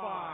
Five,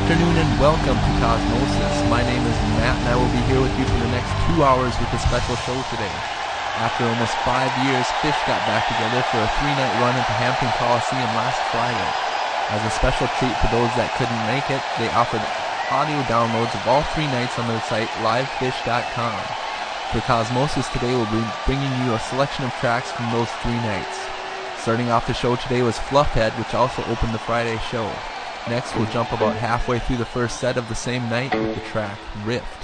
afternoon and welcome to Cosmosis. My name is Matt and I will be here with you for the next two hours with a special show today. After almost five years, Phish got back together for a three-night run at the Hampton Coliseum last Friday. As a special treat for those that couldn't make it, they offered audio downloads of all three nights on their site livephish.com. For Cosmosis today, we'll be bringing you a selection of tracks from those three nights. Starting off the show today was Fluffhead, which also opened the Friday show. Next, we'll jump about halfway through the first set of the same night with the track Rift.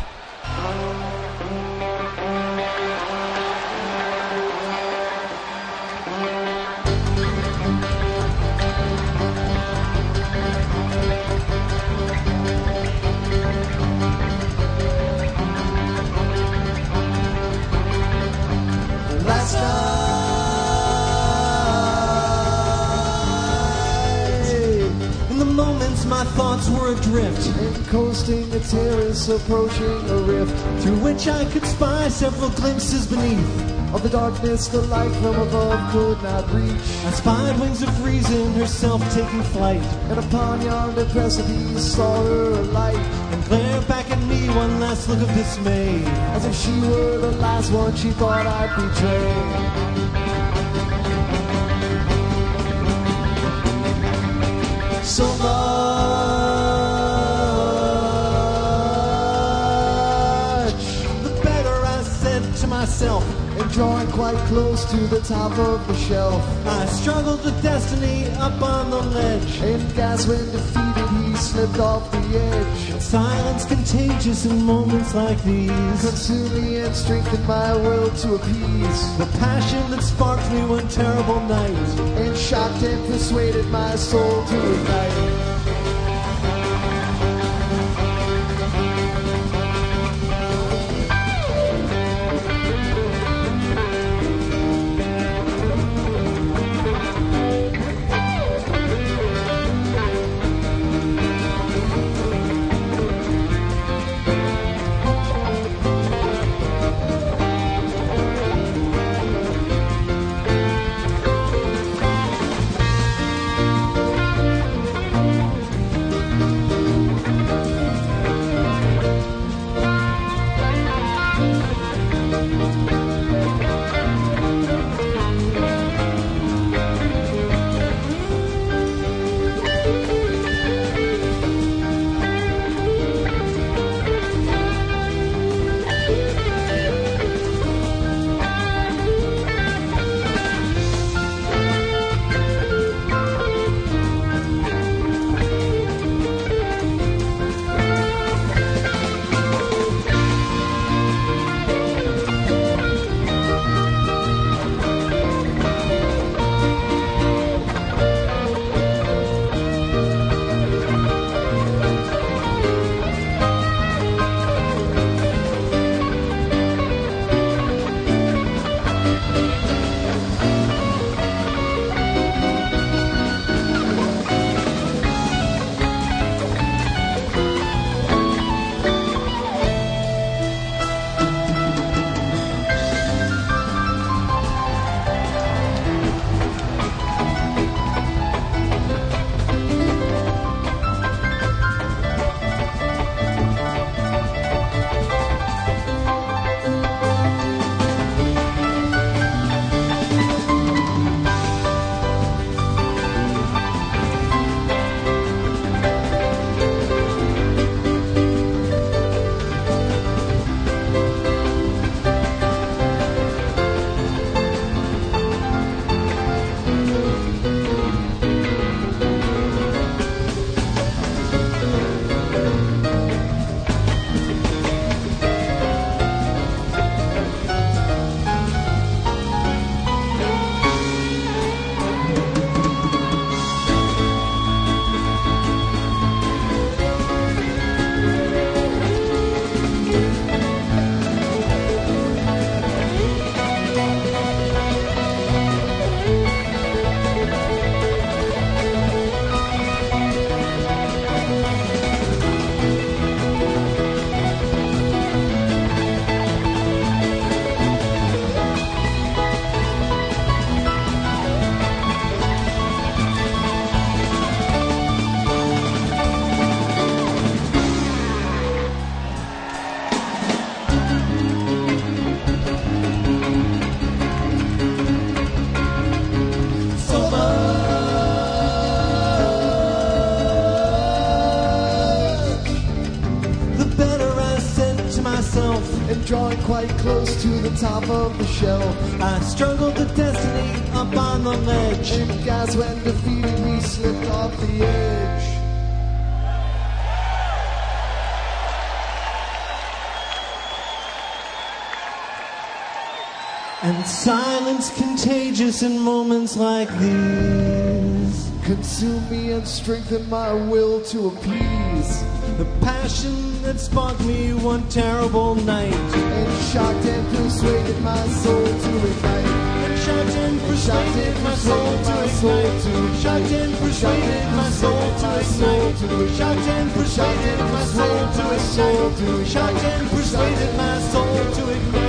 Approaching a rift, through which I could spy several glimpses beneath. Of the darkness, the light from above could not reach. I spied wings of reason, herself taking flight, and upon yonder precipice saw her alight, and glared back at me one last look of dismay, as if she were the last one she thought I'd betray. Myself, and drawing quite close to the top of the shelf, I struggled with destiny up on the ledge, and gas when defeated he slipped off the edge. Silence contagious in moments like these, consumed me and strengthened my will to appease the passion that sparked me one terrible night, and shocked and persuaded my soul to ignite. Close to the top of the shell. I struggled to destiny up on the ledge. And gas when defeated me slipped off the edge. And silence contagious in moments like these. Consume me and strengthen my will to appease. The passion that sparked me one terrible night. Shocked and persuaded my soul to ignite. And shocked and persuaded my soul to ignite. Shocked and persuaded my soul to ignite. Shocked and persuaded my soul to ignite. Shocked and persuaded my soul to ignite.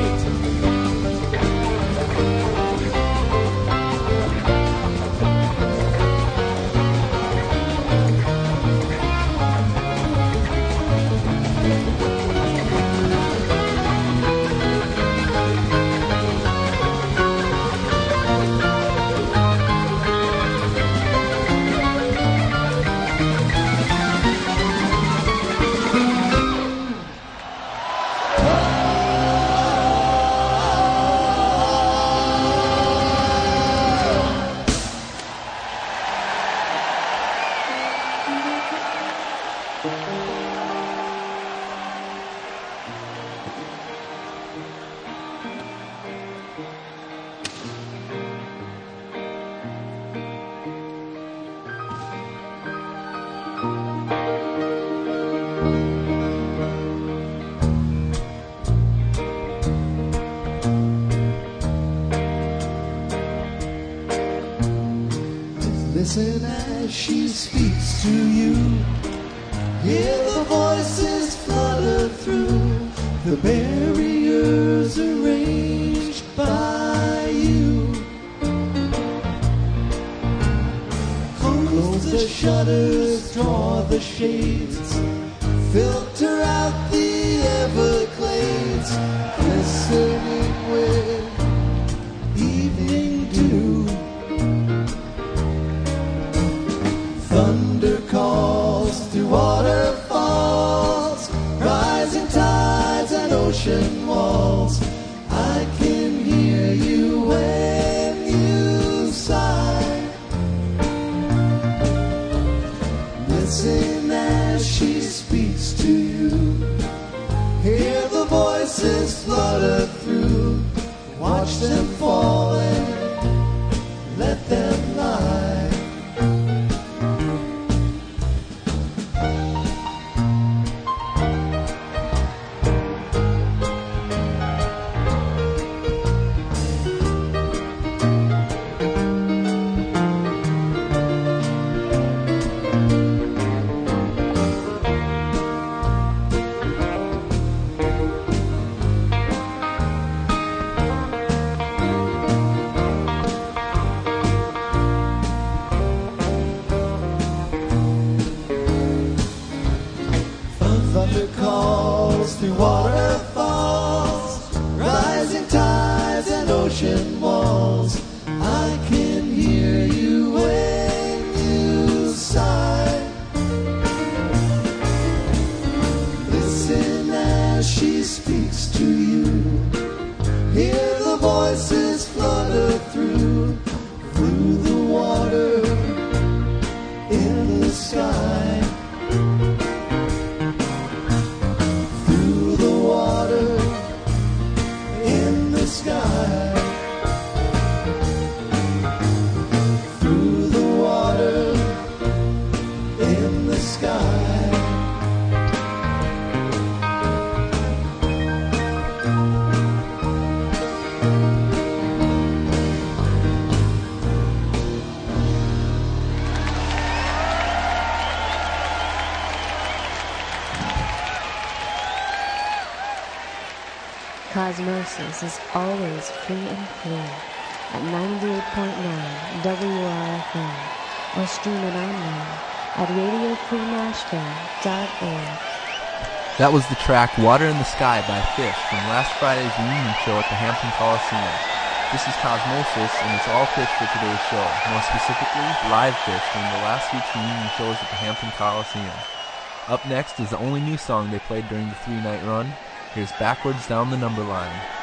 She speaks to you. Hear the voices flutter through the barriers arranged by you. Close the shutters, draw the shades, Cosmosis is always free and clear at 98.9 WRFN or streaming online at radiofreenashville.org. That was the track Water in the Sky by Phish from last Friday's reunion show at the Hampton Coliseum. This is Cosmosis, and it's all Phish for today's show. More specifically, live Phish from the last week's reunion shows at the Hampton Coliseum. Up next is the only new song they played during the three-night run, Backwards Down the Number Line.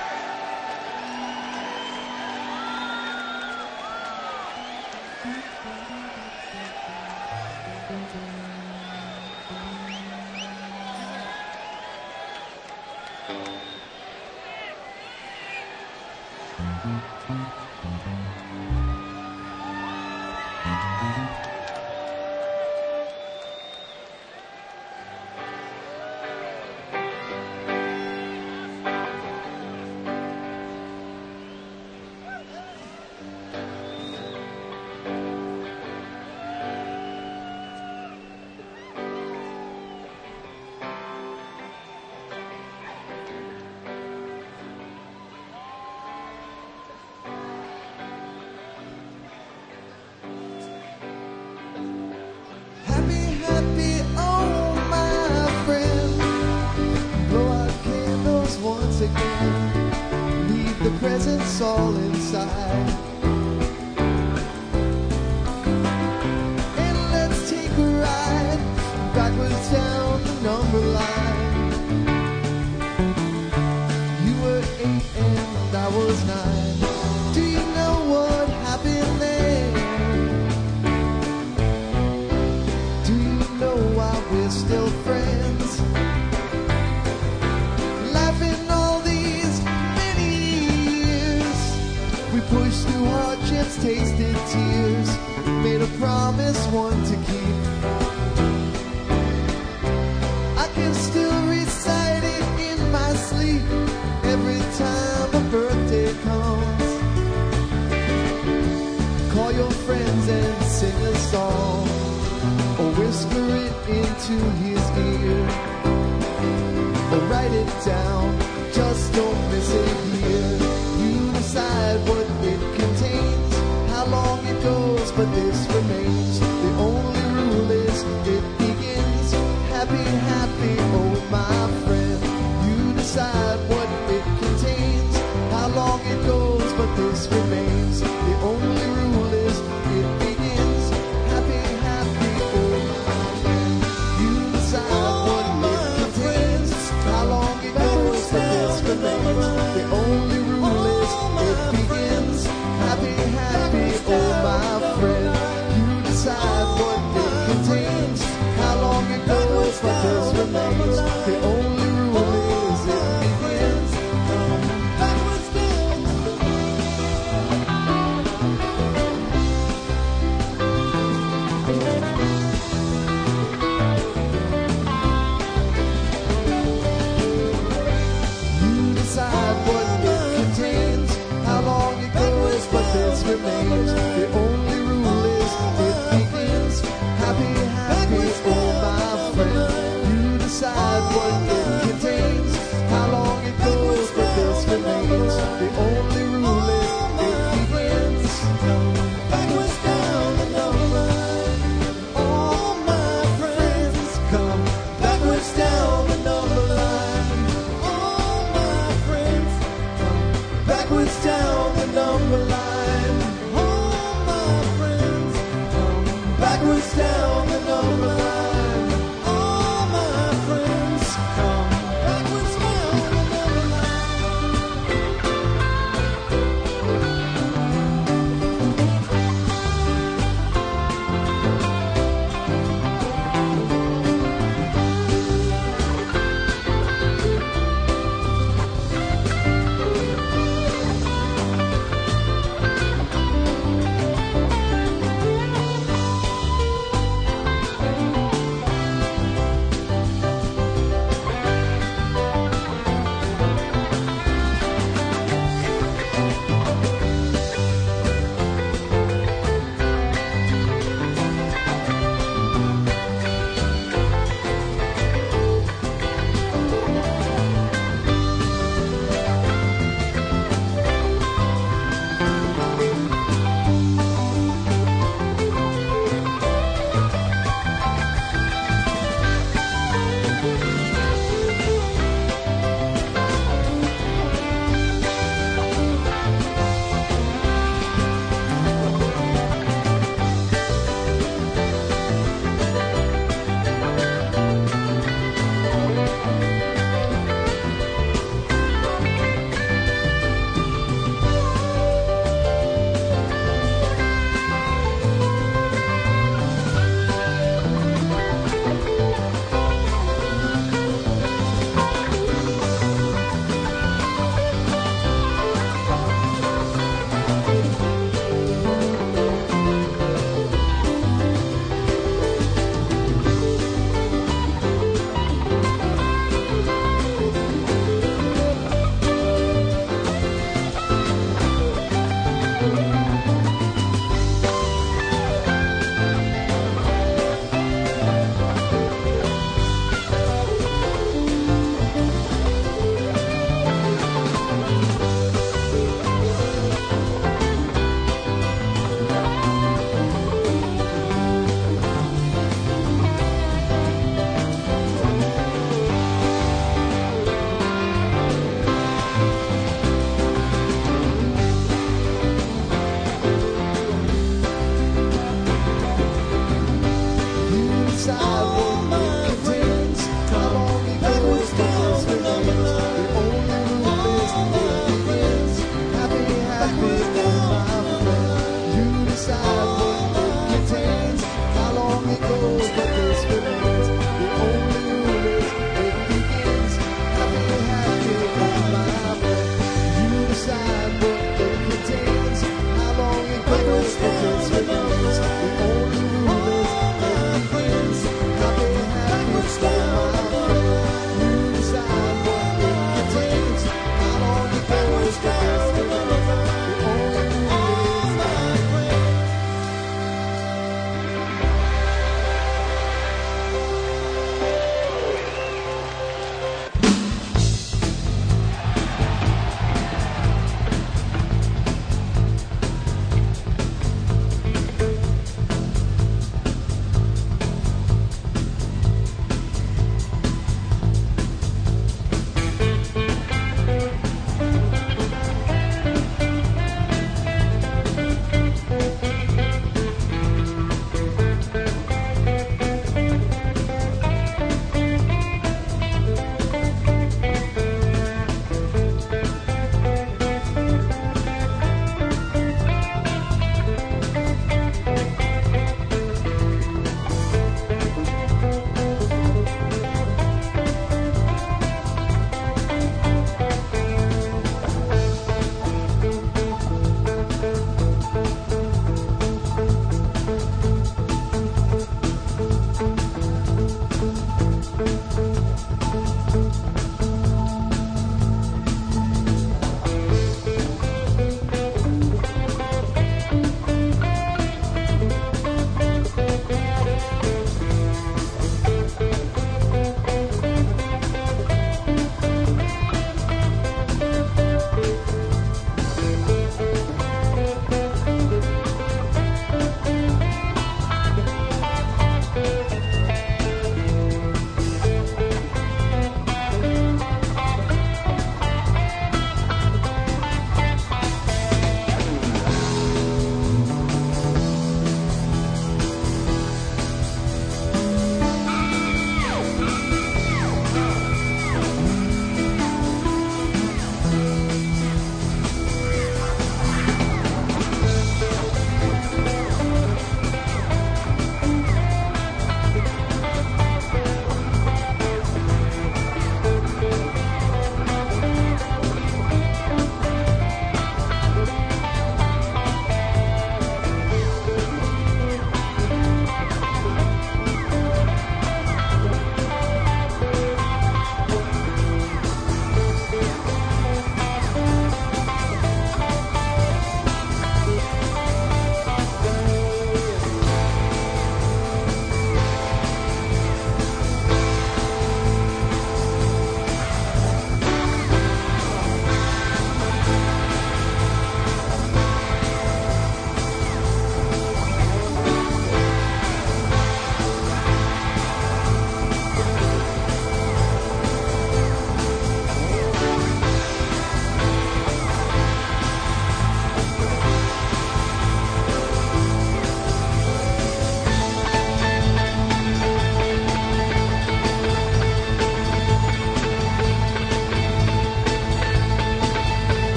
Decide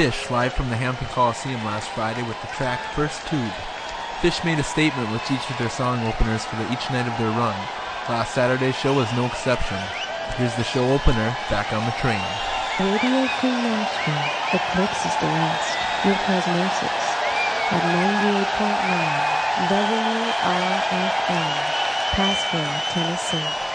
Phish live from the Hampton Coliseum last Friday with the track First Tube. Phish made a statement with each of their song openers for the, each night of their run. Last Saturday's show was no exception. Here's the show opener, Back on the Train. Radio Free Nashville eclipses the rest with Cosmosis at 98.9 WRFN, Passville, Tennessee.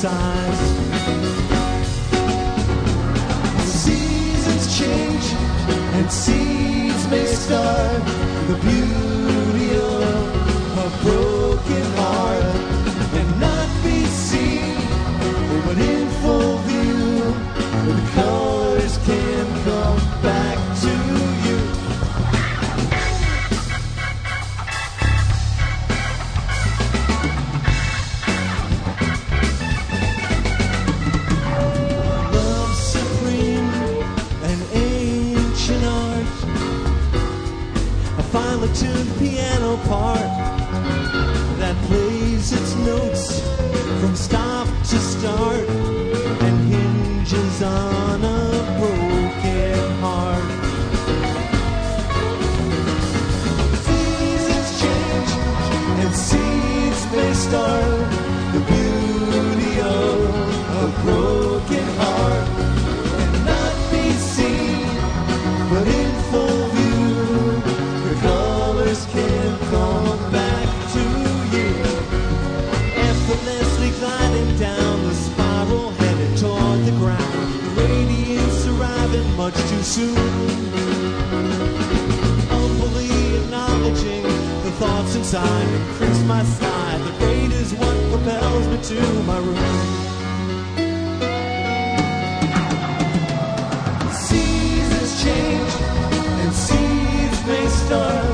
signs. A tuned piano part that plays its notes from stop to start. soon. Humbly acknowledging the thoughts inside increase my side. The rain is what propels me to my room. Seasons change and seeds may start.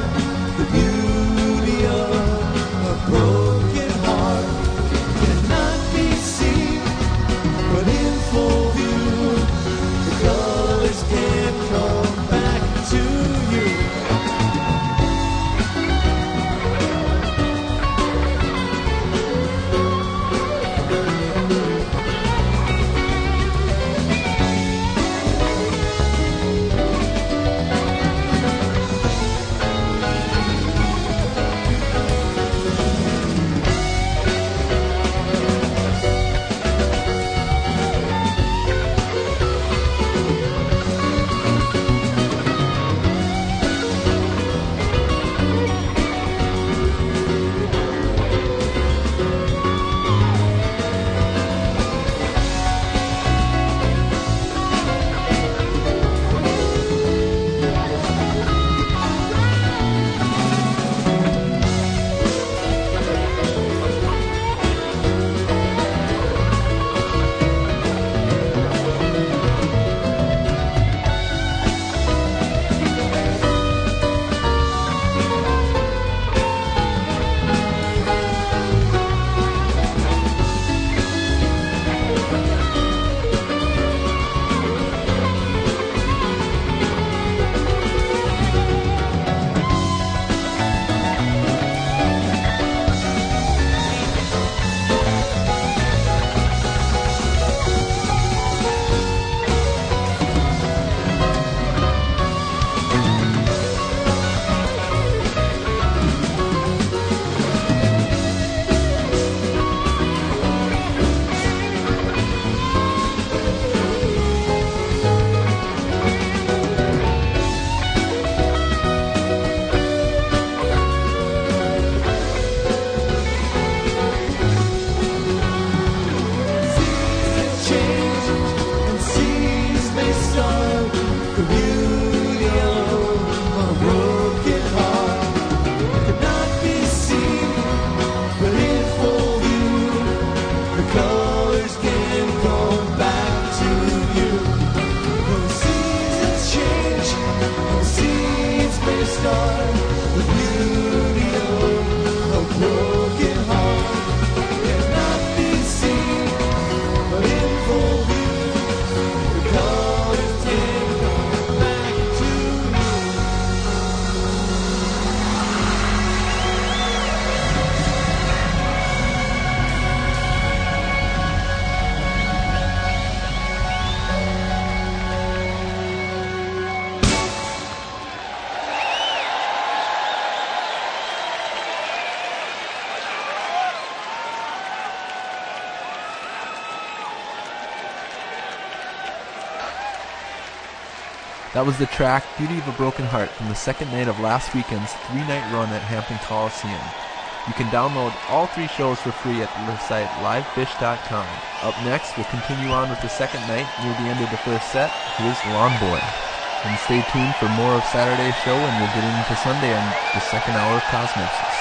That was the track Beauty of a Broken Heart from the second night of last weekend's three-night run at Hampton Coliseum. You can download all three shows for free at the site livephish.com. Up next, we'll continue on with the second night near the end of the first set. Here's Lawn Boy. And stay tuned for more of Saturday's show and we'll get into Sunday on the second hour of Cosmosis.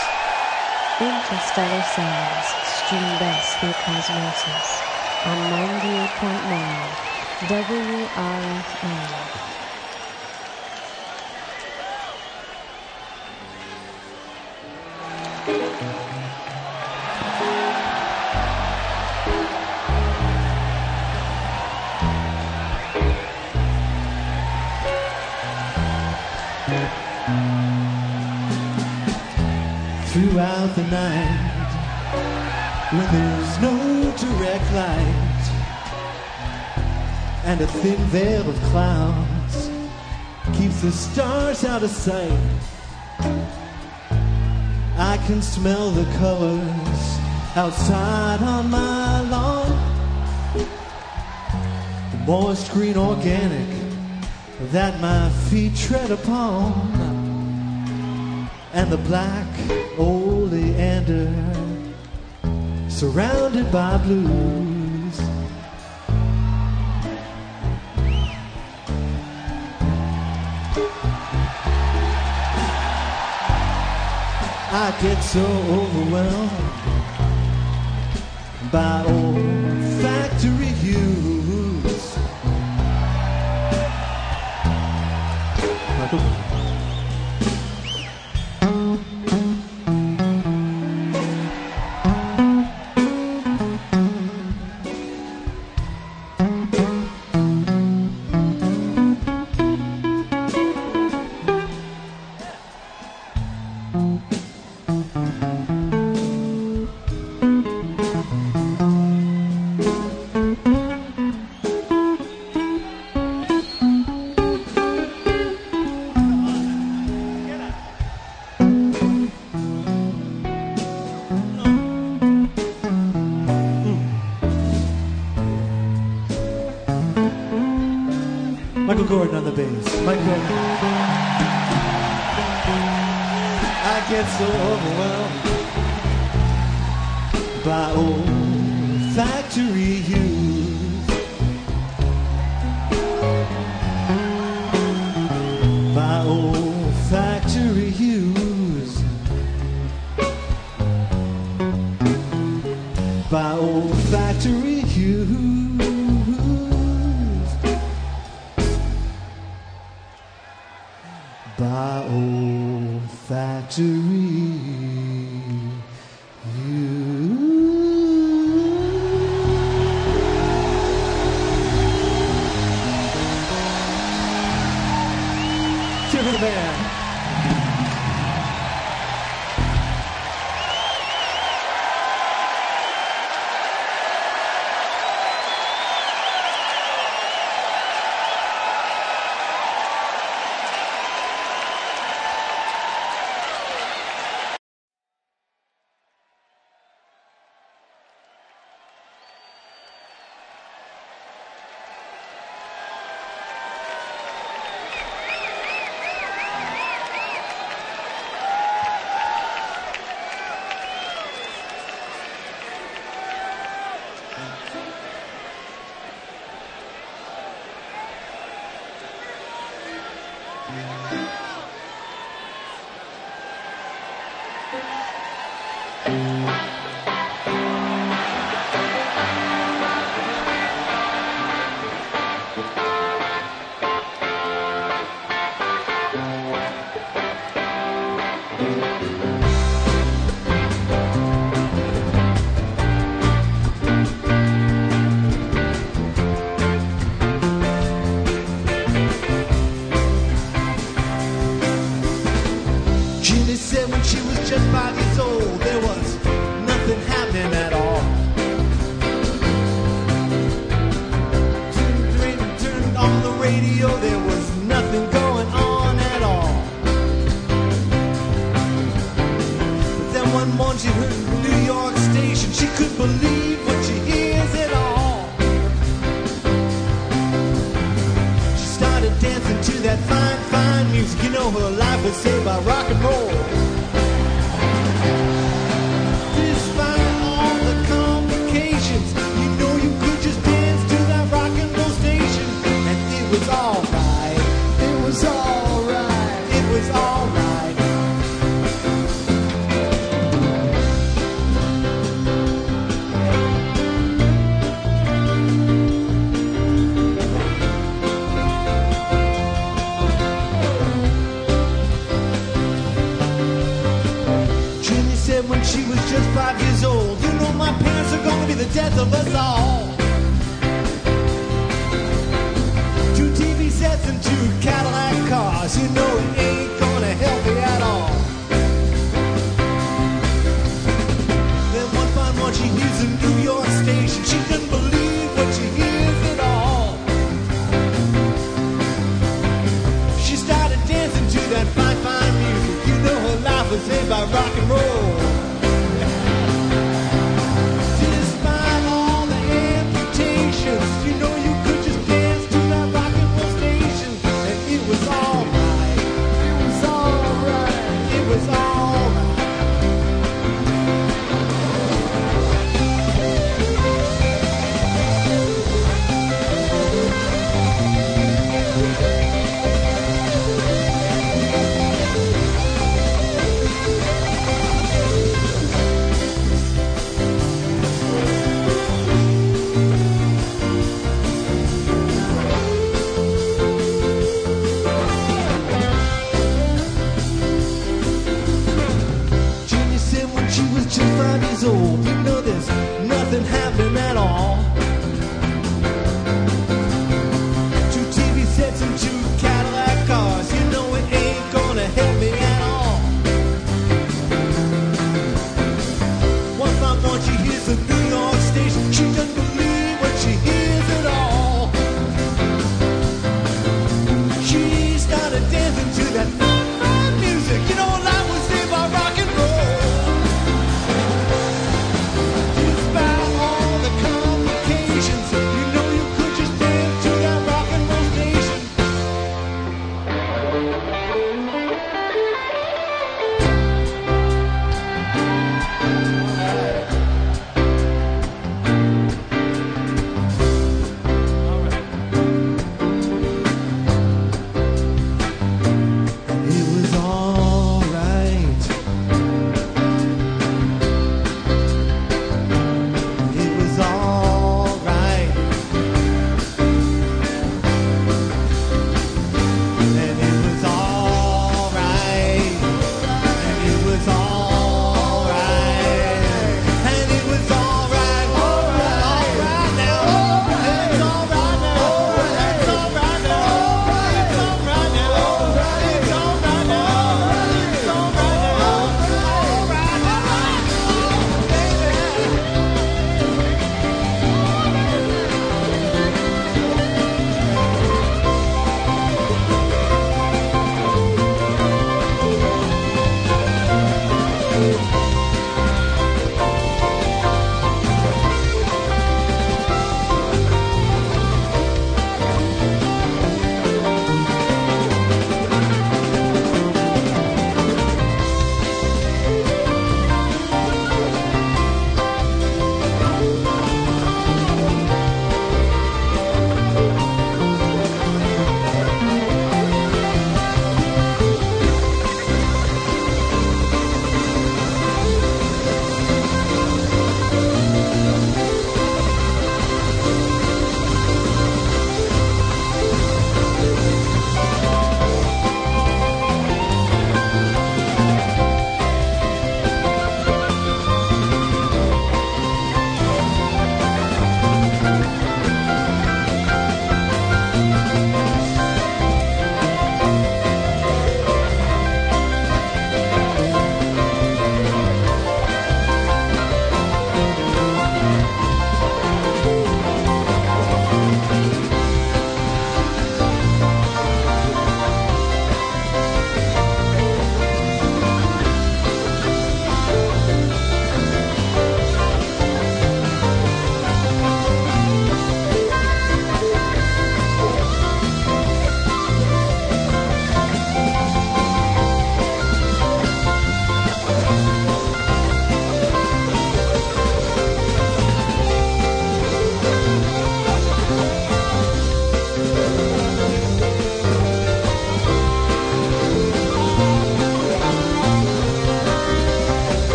Interstellar Sounds, stream best through Cosmosis on 98.9 WRFN. Throughout the night when there's no direct light and a thin veil of clouds keeps the stars out of sight. I can smell the colors outside on my lawn. The moist green organic that my feet tread upon and the black oleander surrounded by blues. I get so overwhelmed by old Cheer for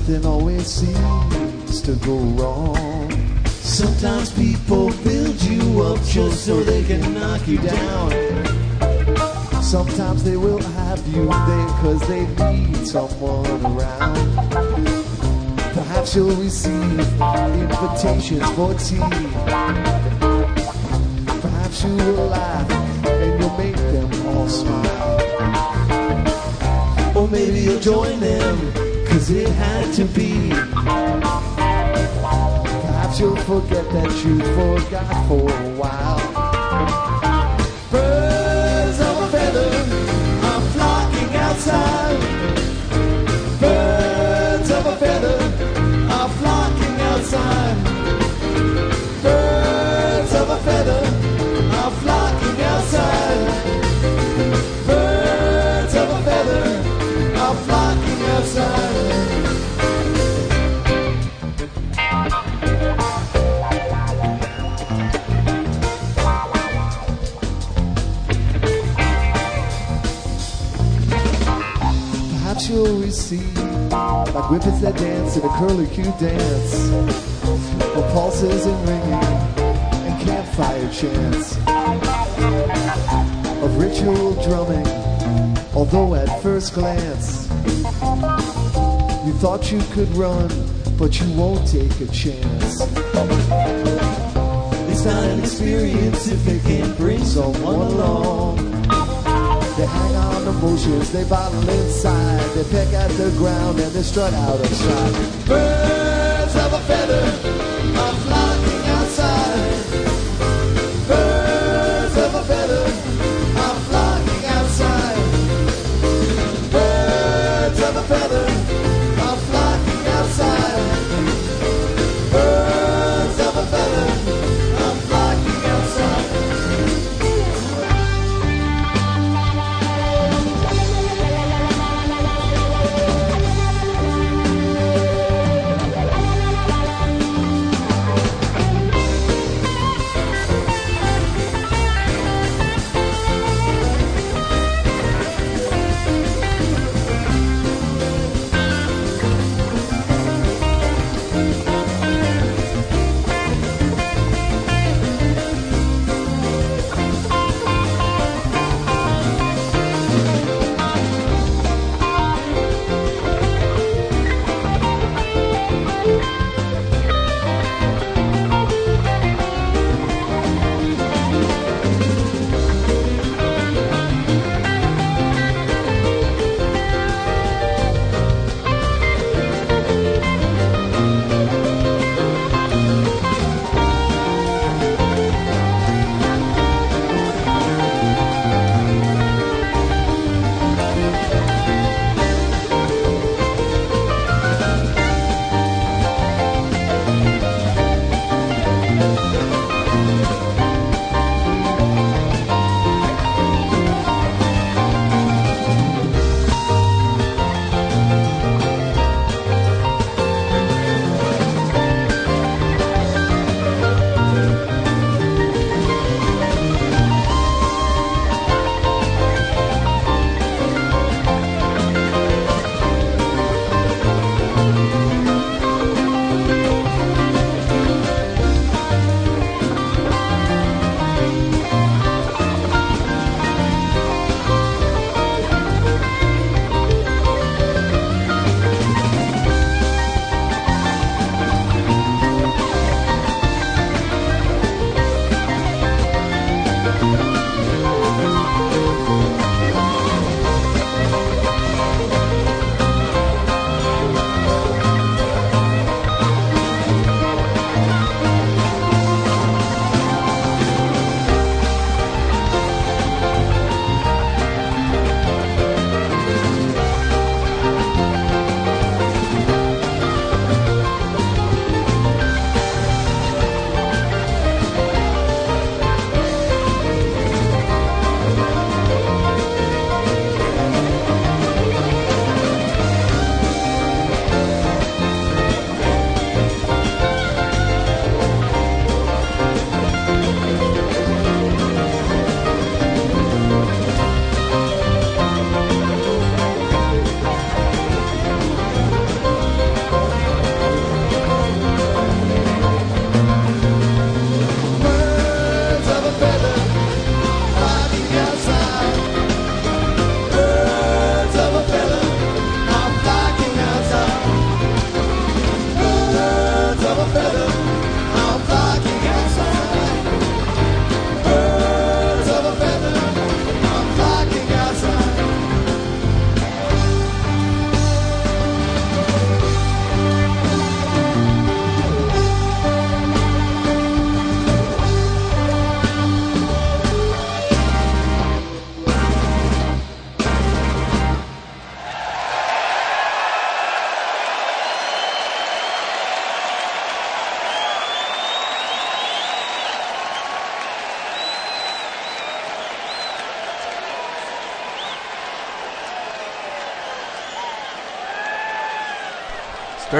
something always seems to go wrong. Sometimes people build you up just so they can knock you down. Sometimes they will have you there cause they need someone around. Perhaps you'll receive invitations for tea. Perhaps you will laugh and you'll make them all smile. Or maybe you'll join them it had to be. Perhaps you'll forget that you forgot for a while. Birds of a feather are flocking outside. Birds of a feather are flocking outside. Birds of a feather are flocking outside. Whippets that dance in a curly-cue dance, or pulses and ringing and campfire chants of ritual drumming. Although at first glance you thought you could run, but you won't take a chance. It's not an experience if it can't bring someone along. They hang on emotions, they bottle inside, they peck at the ground and they strut out of sight. Birds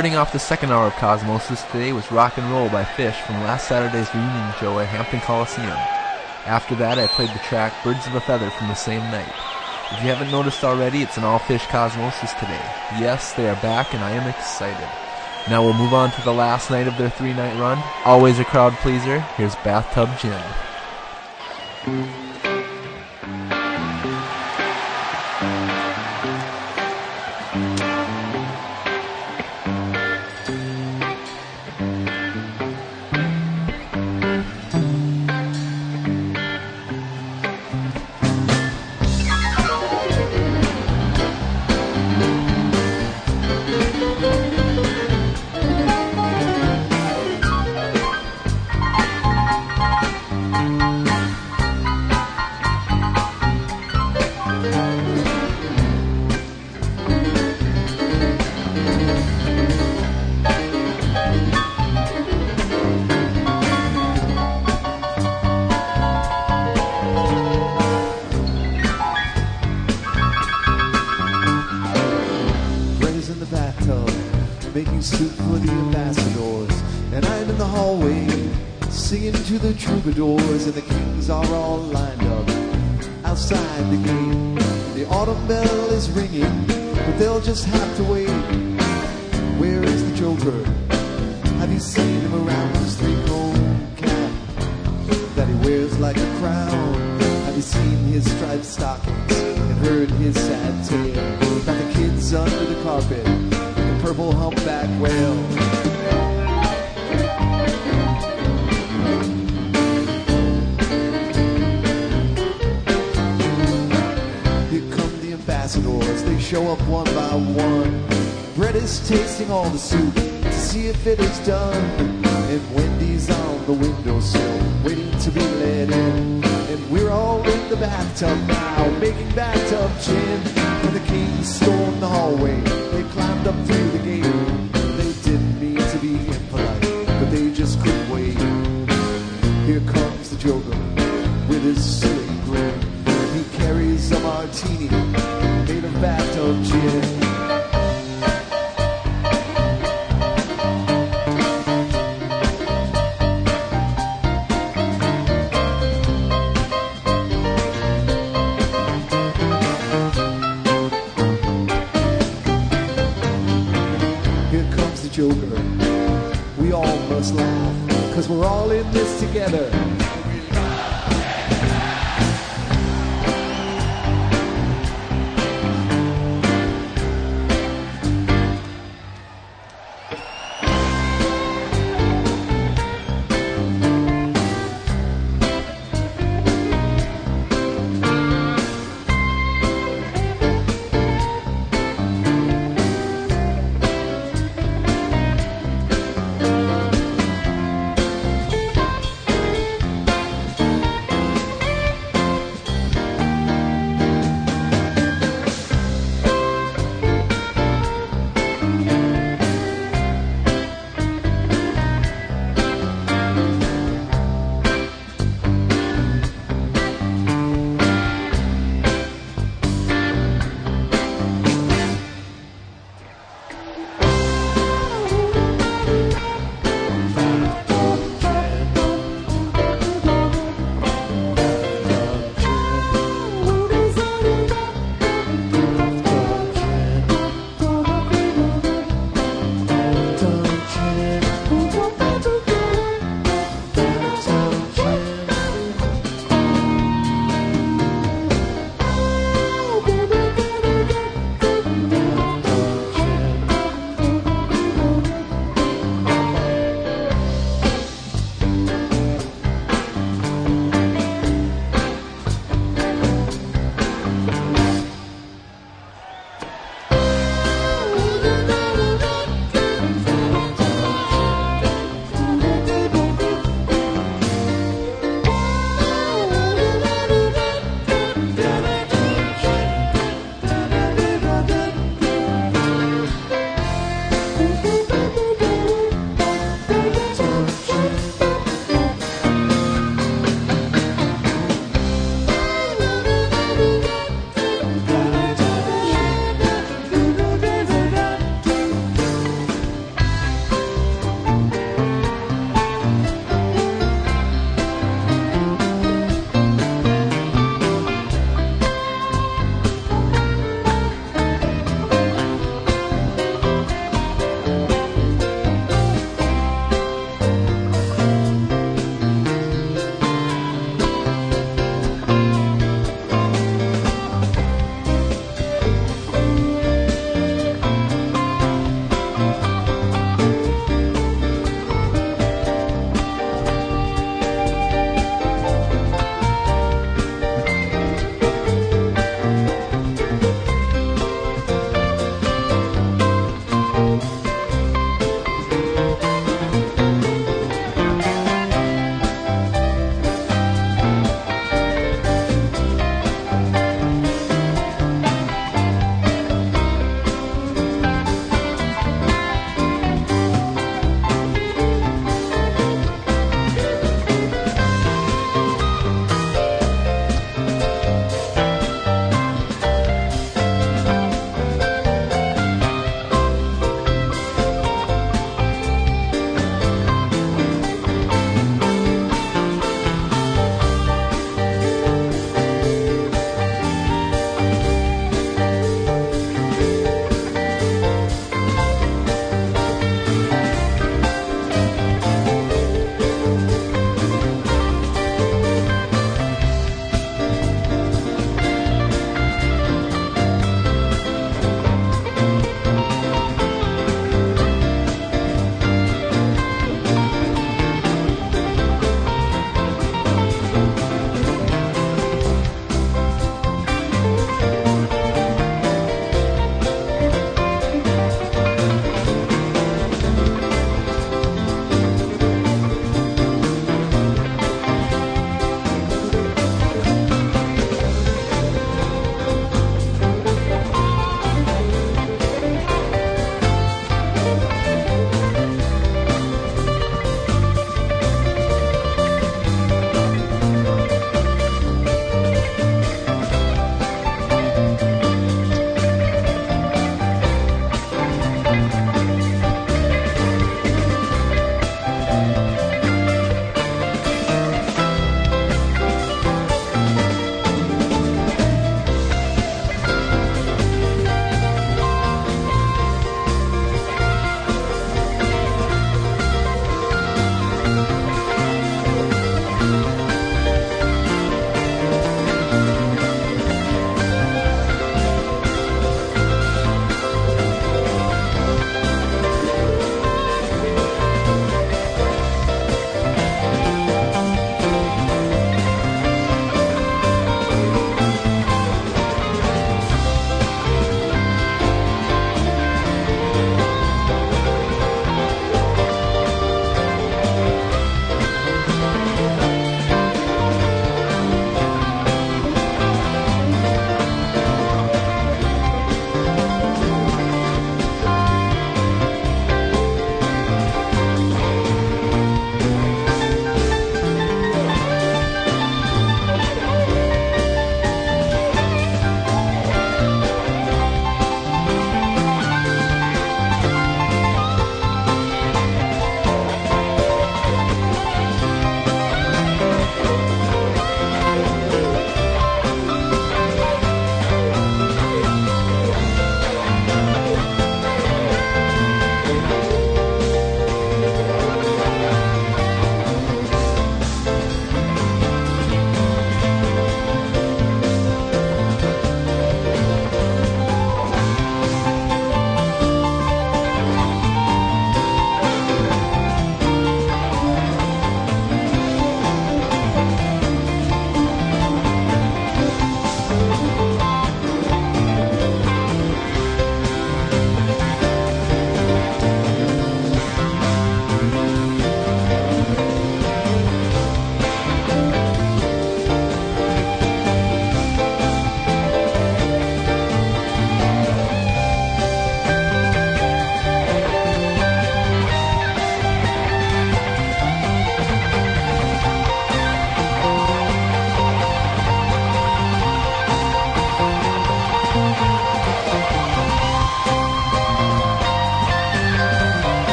Starting off the second hour of Cosmosis today was Rock and Roll by Phish from last Saturday's reunion show at Hampton Coliseum. After that, I played the track Birds of a Feather from the same night. If you haven't noticed already, it's an all Phish Cosmosis today. Yes, they are back and I am excited. Now we'll move on to the last night of their three night run. Always a crowd pleaser, here's Bathtub Gin.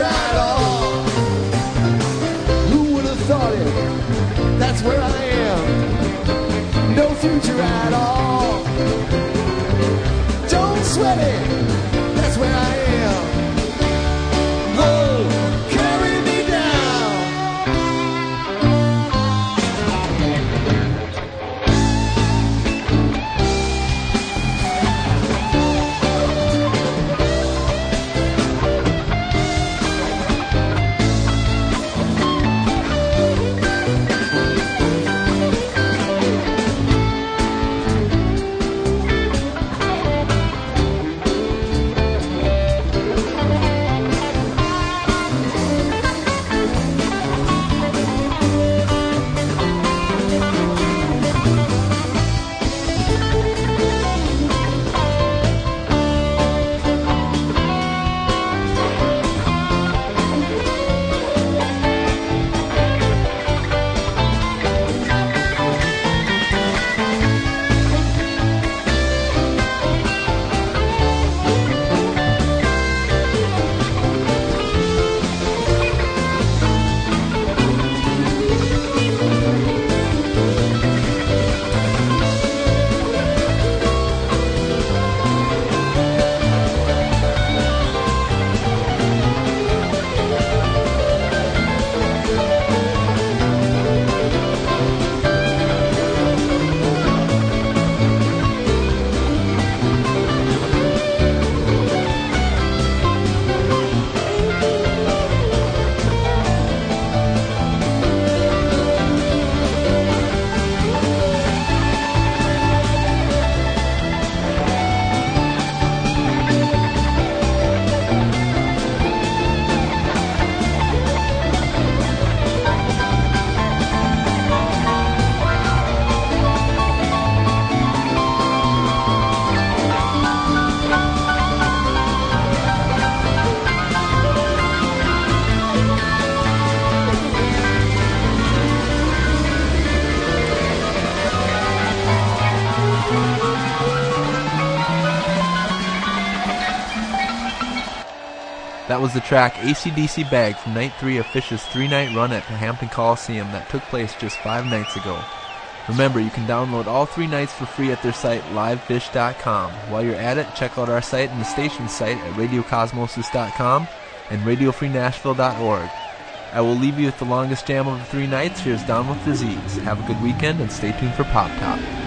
rattle. That was the track ACDC Bag from night three of Phish's three night run at the Hampton Coliseum that took place just five nights ago. Remember, you can download all three nights for free at their site, livephish.com. While you're at it, check out our site and the station's site at radiocosmosis.com and radiofreenashville.org. I will leave you with the longest jam of the three nights. Here's Down with Disease. Have a good weekend and stay tuned for Pop Top.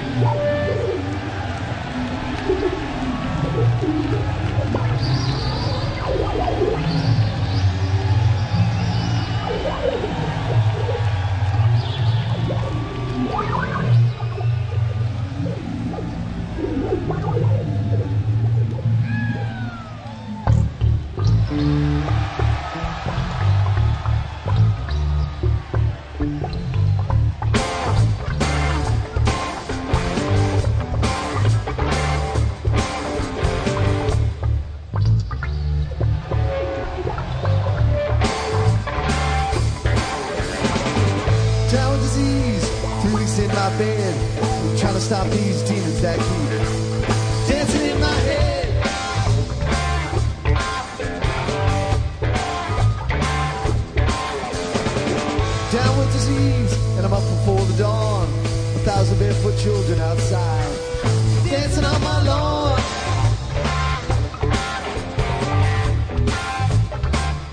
and children outside. Dancing on my lawn.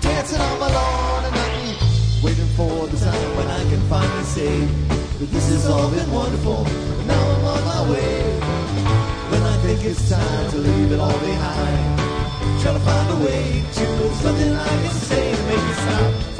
Dancing on my lawn and I'm waiting for the time when I can finally say that this has all been wonderful. But now I'm on my way. When I think it's time to leave it all behind. Try to find a way to something I can say to make it stop.